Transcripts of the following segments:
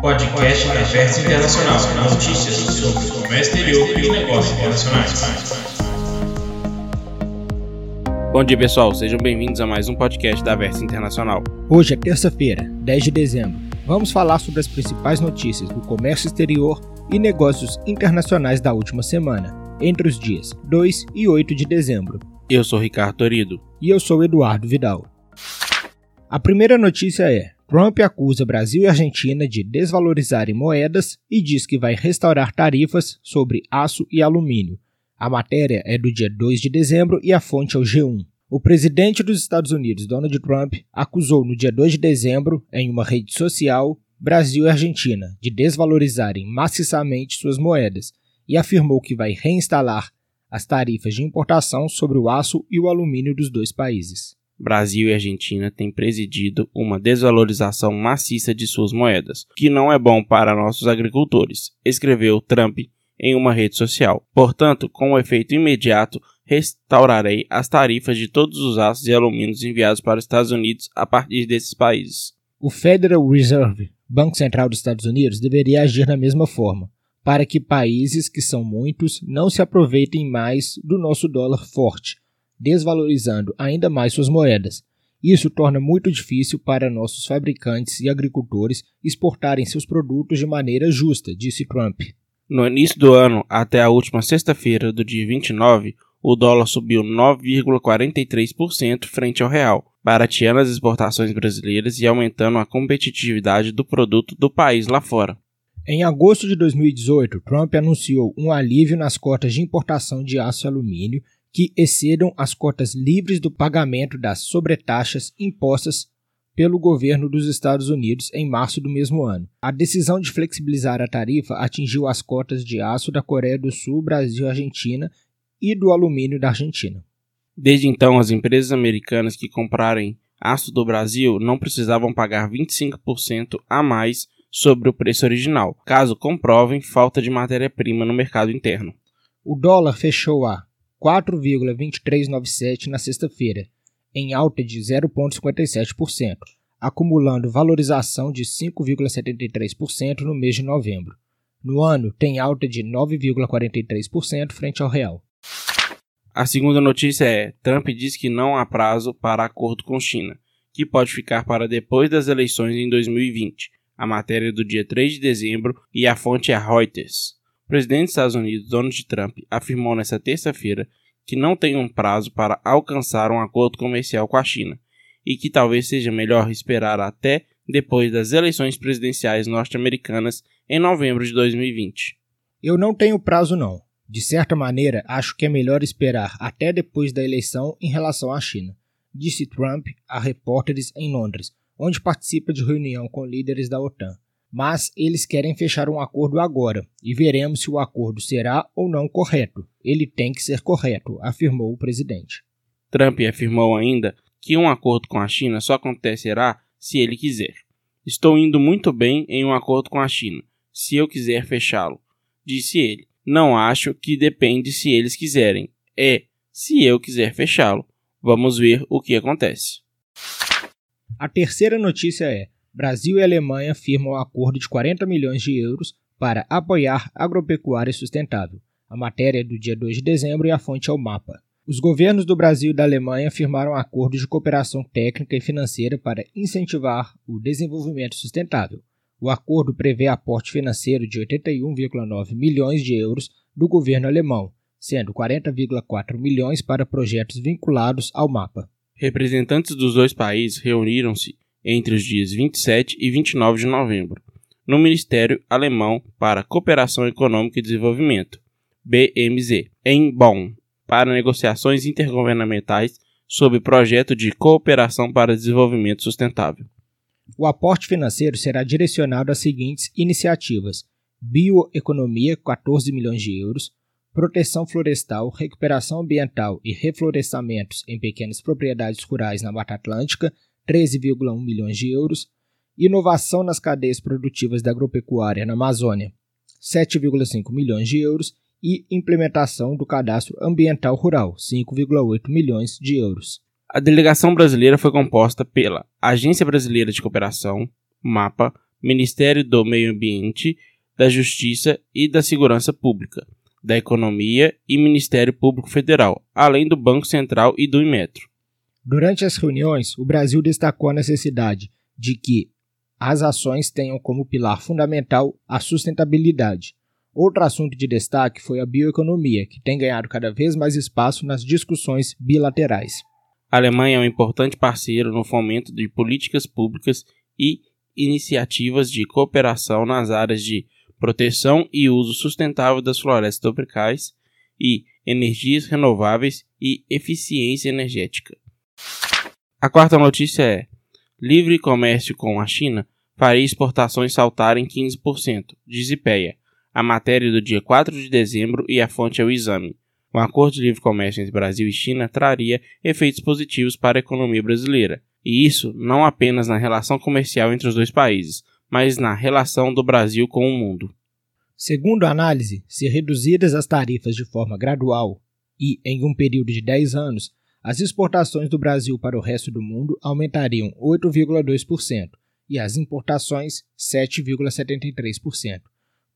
podcast da Versa Internacional. Notícias sobre o comércio exterior e negócios internacionais. Bom dia, pessoal. Sejam bem-vindos a mais um podcast da Versa Internacional. Hoje é terça-feira, 10 de dezembro. Vamos falar sobre as principais notícias do comércio exterior e negócios internacionais da última semana, entre os dias 2 e 8 de dezembro. Eu sou Ricardo Torido. E eu sou Eduardo Vidal. A primeira notícia é: Trump acusa Brasil e Argentina de desvalorizarem moedas e diz que vai restaurar tarifas sobre aço e alumínio. A matéria é do dia 2 de dezembro e a fonte é o G1. O presidente dos Estados Unidos, Donald Trump, acusou no dia 2 de dezembro, em uma rede social, Brasil e Argentina de desvalorizarem maciçamente suas moedas e afirmou que vai reinstalar as tarifas de importação sobre o aço e o alumínio dos dois países. Brasil e Argentina têm presidido uma desvalorização maciça de suas moedas, que não é bom para nossos agricultores, escreveu Trump em uma rede social. Portanto, com um efeito imediato, restaurarei as tarifas de todos os aços e alumínios enviados para os Estados Unidos a partir desses países. O Federal Reserve, Banco Central dos Estados Unidos, deveria agir da mesma forma, para que países, que são muitos, não se aproveitem mais do nosso dólar forte desvalorizando ainda mais suas moedas. Isso torna muito difícil para nossos fabricantes e agricultores exportarem seus produtos de maneira justa, disse Trump. No início do ano, até a última sexta-feira do dia 29, o dólar subiu 9,43% frente ao real, barateando as exportações brasileiras e aumentando a competitividade do produto do país lá fora. Em agosto de 2018, Trump anunciou um alívio nas cotas de importação de aço e alumínio que excedam as cotas livres do pagamento das sobretaxas impostas pelo governo dos Estados Unidos em março do mesmo ano. A decisão de flexibilizar a tarifa atingiu as cotas de aço da Coreia do Sul, Brasil Argentina e do alumínio da Argentina. Desde então, as empresas americanas que comprarem aço do Brasil não precisavam pagar 25% a mais sobre o preço original, caso comprovem falta de matéria-prima no mercado interno. O dólar fechou a 4,2397 na sexta-feira, em alta de 0,57%, acumulando valorização de 5,73% no mês de novembro. No ano, tem alta de 9,43% frente ao real. A segunda notícia é: Trump diz que não há prazo para acordo com China, que pode ficar para depois das eleições em 2020. A matéria é do dia 3 de dezembro e a fonte é Reuters. Presidente dos Estados Unidos, Donald Trump, afirmou nesta terça-feira que não tem um prazo para alcançar um acordo comercial com a China e que talvez seja melhor esperar até depois das eleições presidenciais norte-americanas em novembro de 2020. Eu não tenho prazo não. De certa maneira, acho que é melhor esperar até depois da eleição em relação à China, disse Trump a repórteres em Londres, onde participa de reunião com líderes da OTAN mas eles querem fechar um acordo agora e veremos se o acordo será ou não correto. Ele tem que ser correto, afirmou o presidente. Trump afirmou ainda que um acordo com a China só acontecerá se ele quiser. Estou indo muito bem em um acordo com a China, se eu quiser fechá-lo, disse ele. Não acho que depende se eles quiserem, é se eu quiser fechá-lo. Vamos ver o que acontece. A terceira notícia é: Brasil e Alemanha firmam um acordo de 40 milhões de euros para apoiar agropecuária sustentável. A matéria é do dia 2 de dezembro e a fonte é o mapa. Os governos do Brasil e da Alemanha firmaram um acordo de cooperação técnica e financeira para incentivar o desenvolvimento sustentável. O acordo prevê aporte financeiro de 81,9 milhões de euros do governo alemão, sendo 40,4 milhões para projetos vinculados ao mapa. Representantes dos dois países reuniram-se entre os dias 27 e 29 de novembro, no Ministério Alemão para Cooperação Econômica e Desenvolvimento, BMZ, em Bonn, para negociações intergovernamentais sobre projeto de cooperação para desenvolvimento sustentável. O aporte financeiro será direcionado às seguintes iniciativas: bioeconomia, 14 milhões de euros, proteção florestal, recuperação ambiental e reflorestamentos em pequenas propriedades rurais na Mata Atlântica, 13,1 milhões de euros, inovação nas cadeias produtivas da agropecuária na Amazônia, 7,5 milhões de euros e implementação do cadastro ambiental rural, 5,8 milhões de euros. A delegação brasileira foi composta pela Agência Brasileira de Cooperação, MAPA, Ministério do Meio Ambiente, da Justiça e da Segurança Pública, da Economia e Ministério Público Federal, além do Banco Central e do Inmetro. Durante as reuniões, o Brasil destacou a necessidade de que as ações tenham como pilar fundamental a sustentabilidade. Outro assunto de destaque foi a bioeconomia, que tem ganhado cada vez mais espaço nas discussões bilaterais. A Alemanha é um importante parceiro no fomento de políticas públicas e iniciativas de cooperação nas áreas de proteção e uso sustentável das florestas tropicais e energias renováveis e eficiência energética. A quarta notícia é: livre comércio com a China faria exportações saltarem 15%, diz IPEA. A matéria do dia 4 de dezembro e a fonte é o exame. Um acordo de livre comércio entre Brasil e China traria efeitos positivos para a economia brasileira, e isso não apenas na relação comercial entre os dois países, mas na relação do Brasil com o mundo. Segundo a análise, se reduzidas as tarifas de forma gradual e em um período de 10 anos, as exportações do Brasil para o resto do mundo aumentariam 8,2% e as importações 7,73%.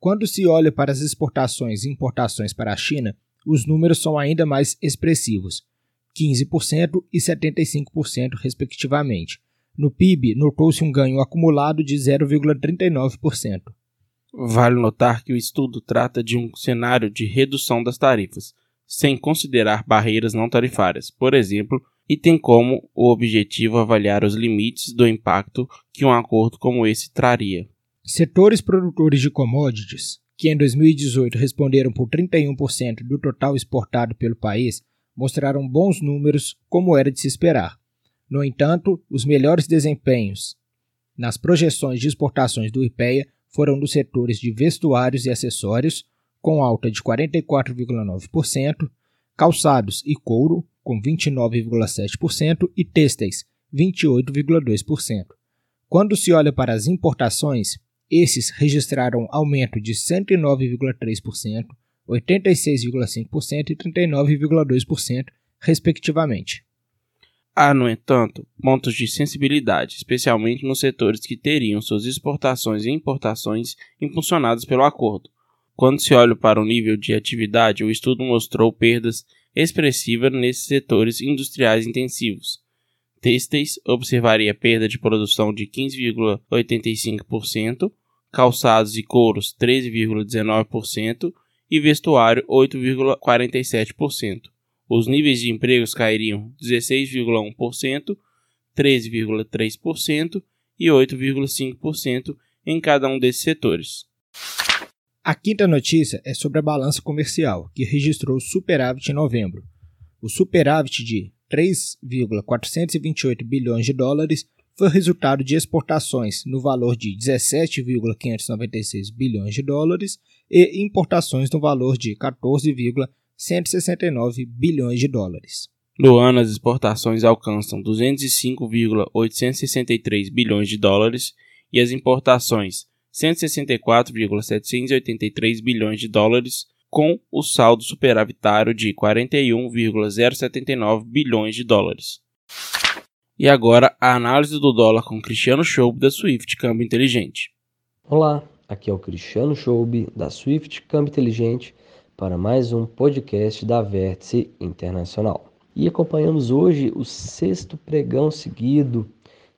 Quando se olha para as exportações e importações para a China, os números são ainda mais expressivos, 15% e 75%, respectivamente. No PIB, notou-se um ganho acumulado de 0,39%. Vale notar que o estudo trata de um cenário de redução das tarifas, sem considerar barreiras não tarifárias, por exemplo, e tem como o objetivo avaliar os limites do impacto que um acordo como esse traria. Setores produtores de commodities, que em 2018 responderam por 31% do total exportado pelo país, mostraram bons números, como era de se esperar. No entanto, os melhores desempenhos nas projeções de exportações do IPEA foram dos setores de vestuários e acessórios, com alta de 44,9%, calçados e couro, com 29,7%, e têxteis, 28,2%. Quando se olha para as importações, esses registraram aumento de 109,3%, 86,5% e 39,2%, respectivamente. Há, no entanto, pontos de sensibilidade, especialmente nos setores que teriam suas exportações e importações impulsionadas pelo acordo. Quando se olha para o nível de atividade, o estudo mostrou perdas expressivas nesses setores industriais intensivos. Têxteis observaria perda de produção de 15,85%, calçados e couros 13,19% e vestuário 8,47%. Os níveis de empregos cairiam 16,1%, 13,3% e 8,5% em cada um desses setores. A quinta notícia é sobre a balança comercial, que registrou superávit em novembro. O superávit de 3,428 bilhões de dólares foi resultado de exportações no valor de 17,596 bilhões de dólares e importações no valor de 14,169 bilhões de dólares. No ano, as exportações alcançam 205,863 bilhões de dólares e as importações 164,783 bilhões de dólares, com o saldo superavitário de 41,079 bilhões de dólares. E agora a análise do dólar com Cristiano Schoub da Swift Câmbio Inteligente. Olá, aqui é o Cristiano Schoub da Swift Câmbio Inteligente para mais um podcast da Vértice Internacional. E acompanhamos hoje o sexto pregão seguido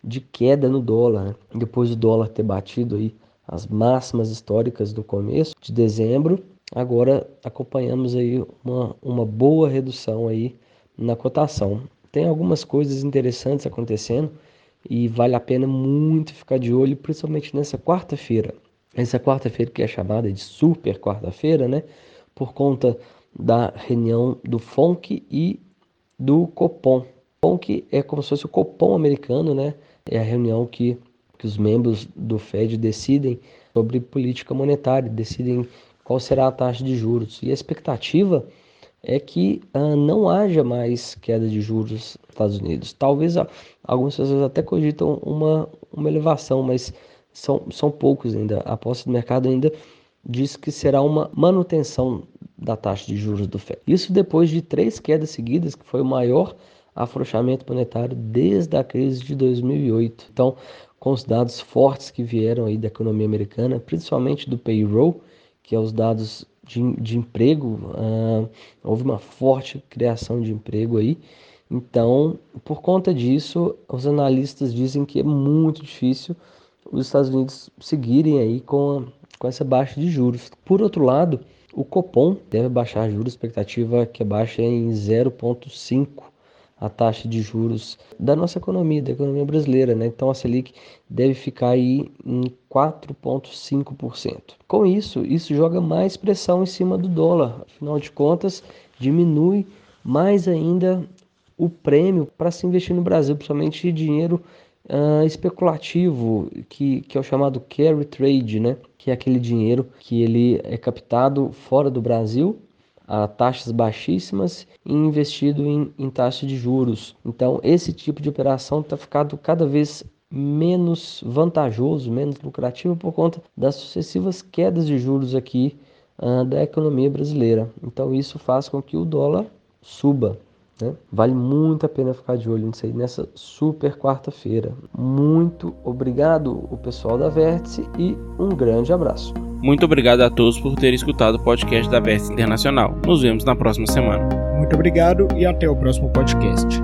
de queda no dólar, né? depois do dólar ter batido aí as máximas históricas do começo de dezembro, agora acompanhamos aí uma, uma boa redução aí na cotação tem algumas coisas interessantes acontecendo e vale a pena muito ficar de olho, principalmente nessa quarta-feira. Essa quarta-feira que é chamada de super quarta-feira, né? Por conta da reunião do FONC e do Copom. FONC é como se fosse o Copom americano, né? É a reunião que, que os membros do Fed decidem sobre política monetária, decidem qual será a taxa de juros. E a expectativa é que uh, não haja mais queda de juros nos Estados Unidos. Talvez uh, algumas pessoas até cogitam uma, uma elevação, mas são, são poucos ainda. A aposta do mercado ainda diz que será uma manutenção da taxa de juros do FED. Isso depois de três quedas seguidas, que foi o maior afrouxamento monetário desde a crise de 2008. Então, com os dados fortes que vieram aí da economia americana, principalmente do payroll, que é os dados de, de emprego, uh, houve uma forte criação de emprego aí. Então, por conta disso, os analistas dizem que é muito difícil os Estados Unidos seguirem aí com, com essa baixa de juros. Por outro lado, o Copom deve baixar juros, expectativa que baixa em 0,5 a taxa de juros da nossa economia, da economia brasileira, né? Então a Selic deve ficar aí em 4,5%. Com isso, isso joga mais pressão em cima do dólar. Afinal de contas, diminui mais ainda o prêmio para se investir no Brasil, principalmente dinheiro uh, especulativo, que, que é o chamado carry trade, né? que é aquele dinheiro que ele é captado fora do Brasil a taxas baixíssimas e investido em, em taxa de juros. Então, esse tipo de operação está ficando cada vez menos vantajoso, menos lucrativo por conta das sucessivas quedas de juros aqui uh, da economia brasileira. Então, isso faz com que o dólar suba. Né? Vale muito a pena ficar de olho nisso aí nessa super quarta-feira. Muito obrigado, o pessoal da Vértice, e um grande abraço. Muito obrigado a todos por terem escutado o podcast da Vértice Internacional. Nos vemos na próxima semana. Muito obrigado e até o próximo podcast.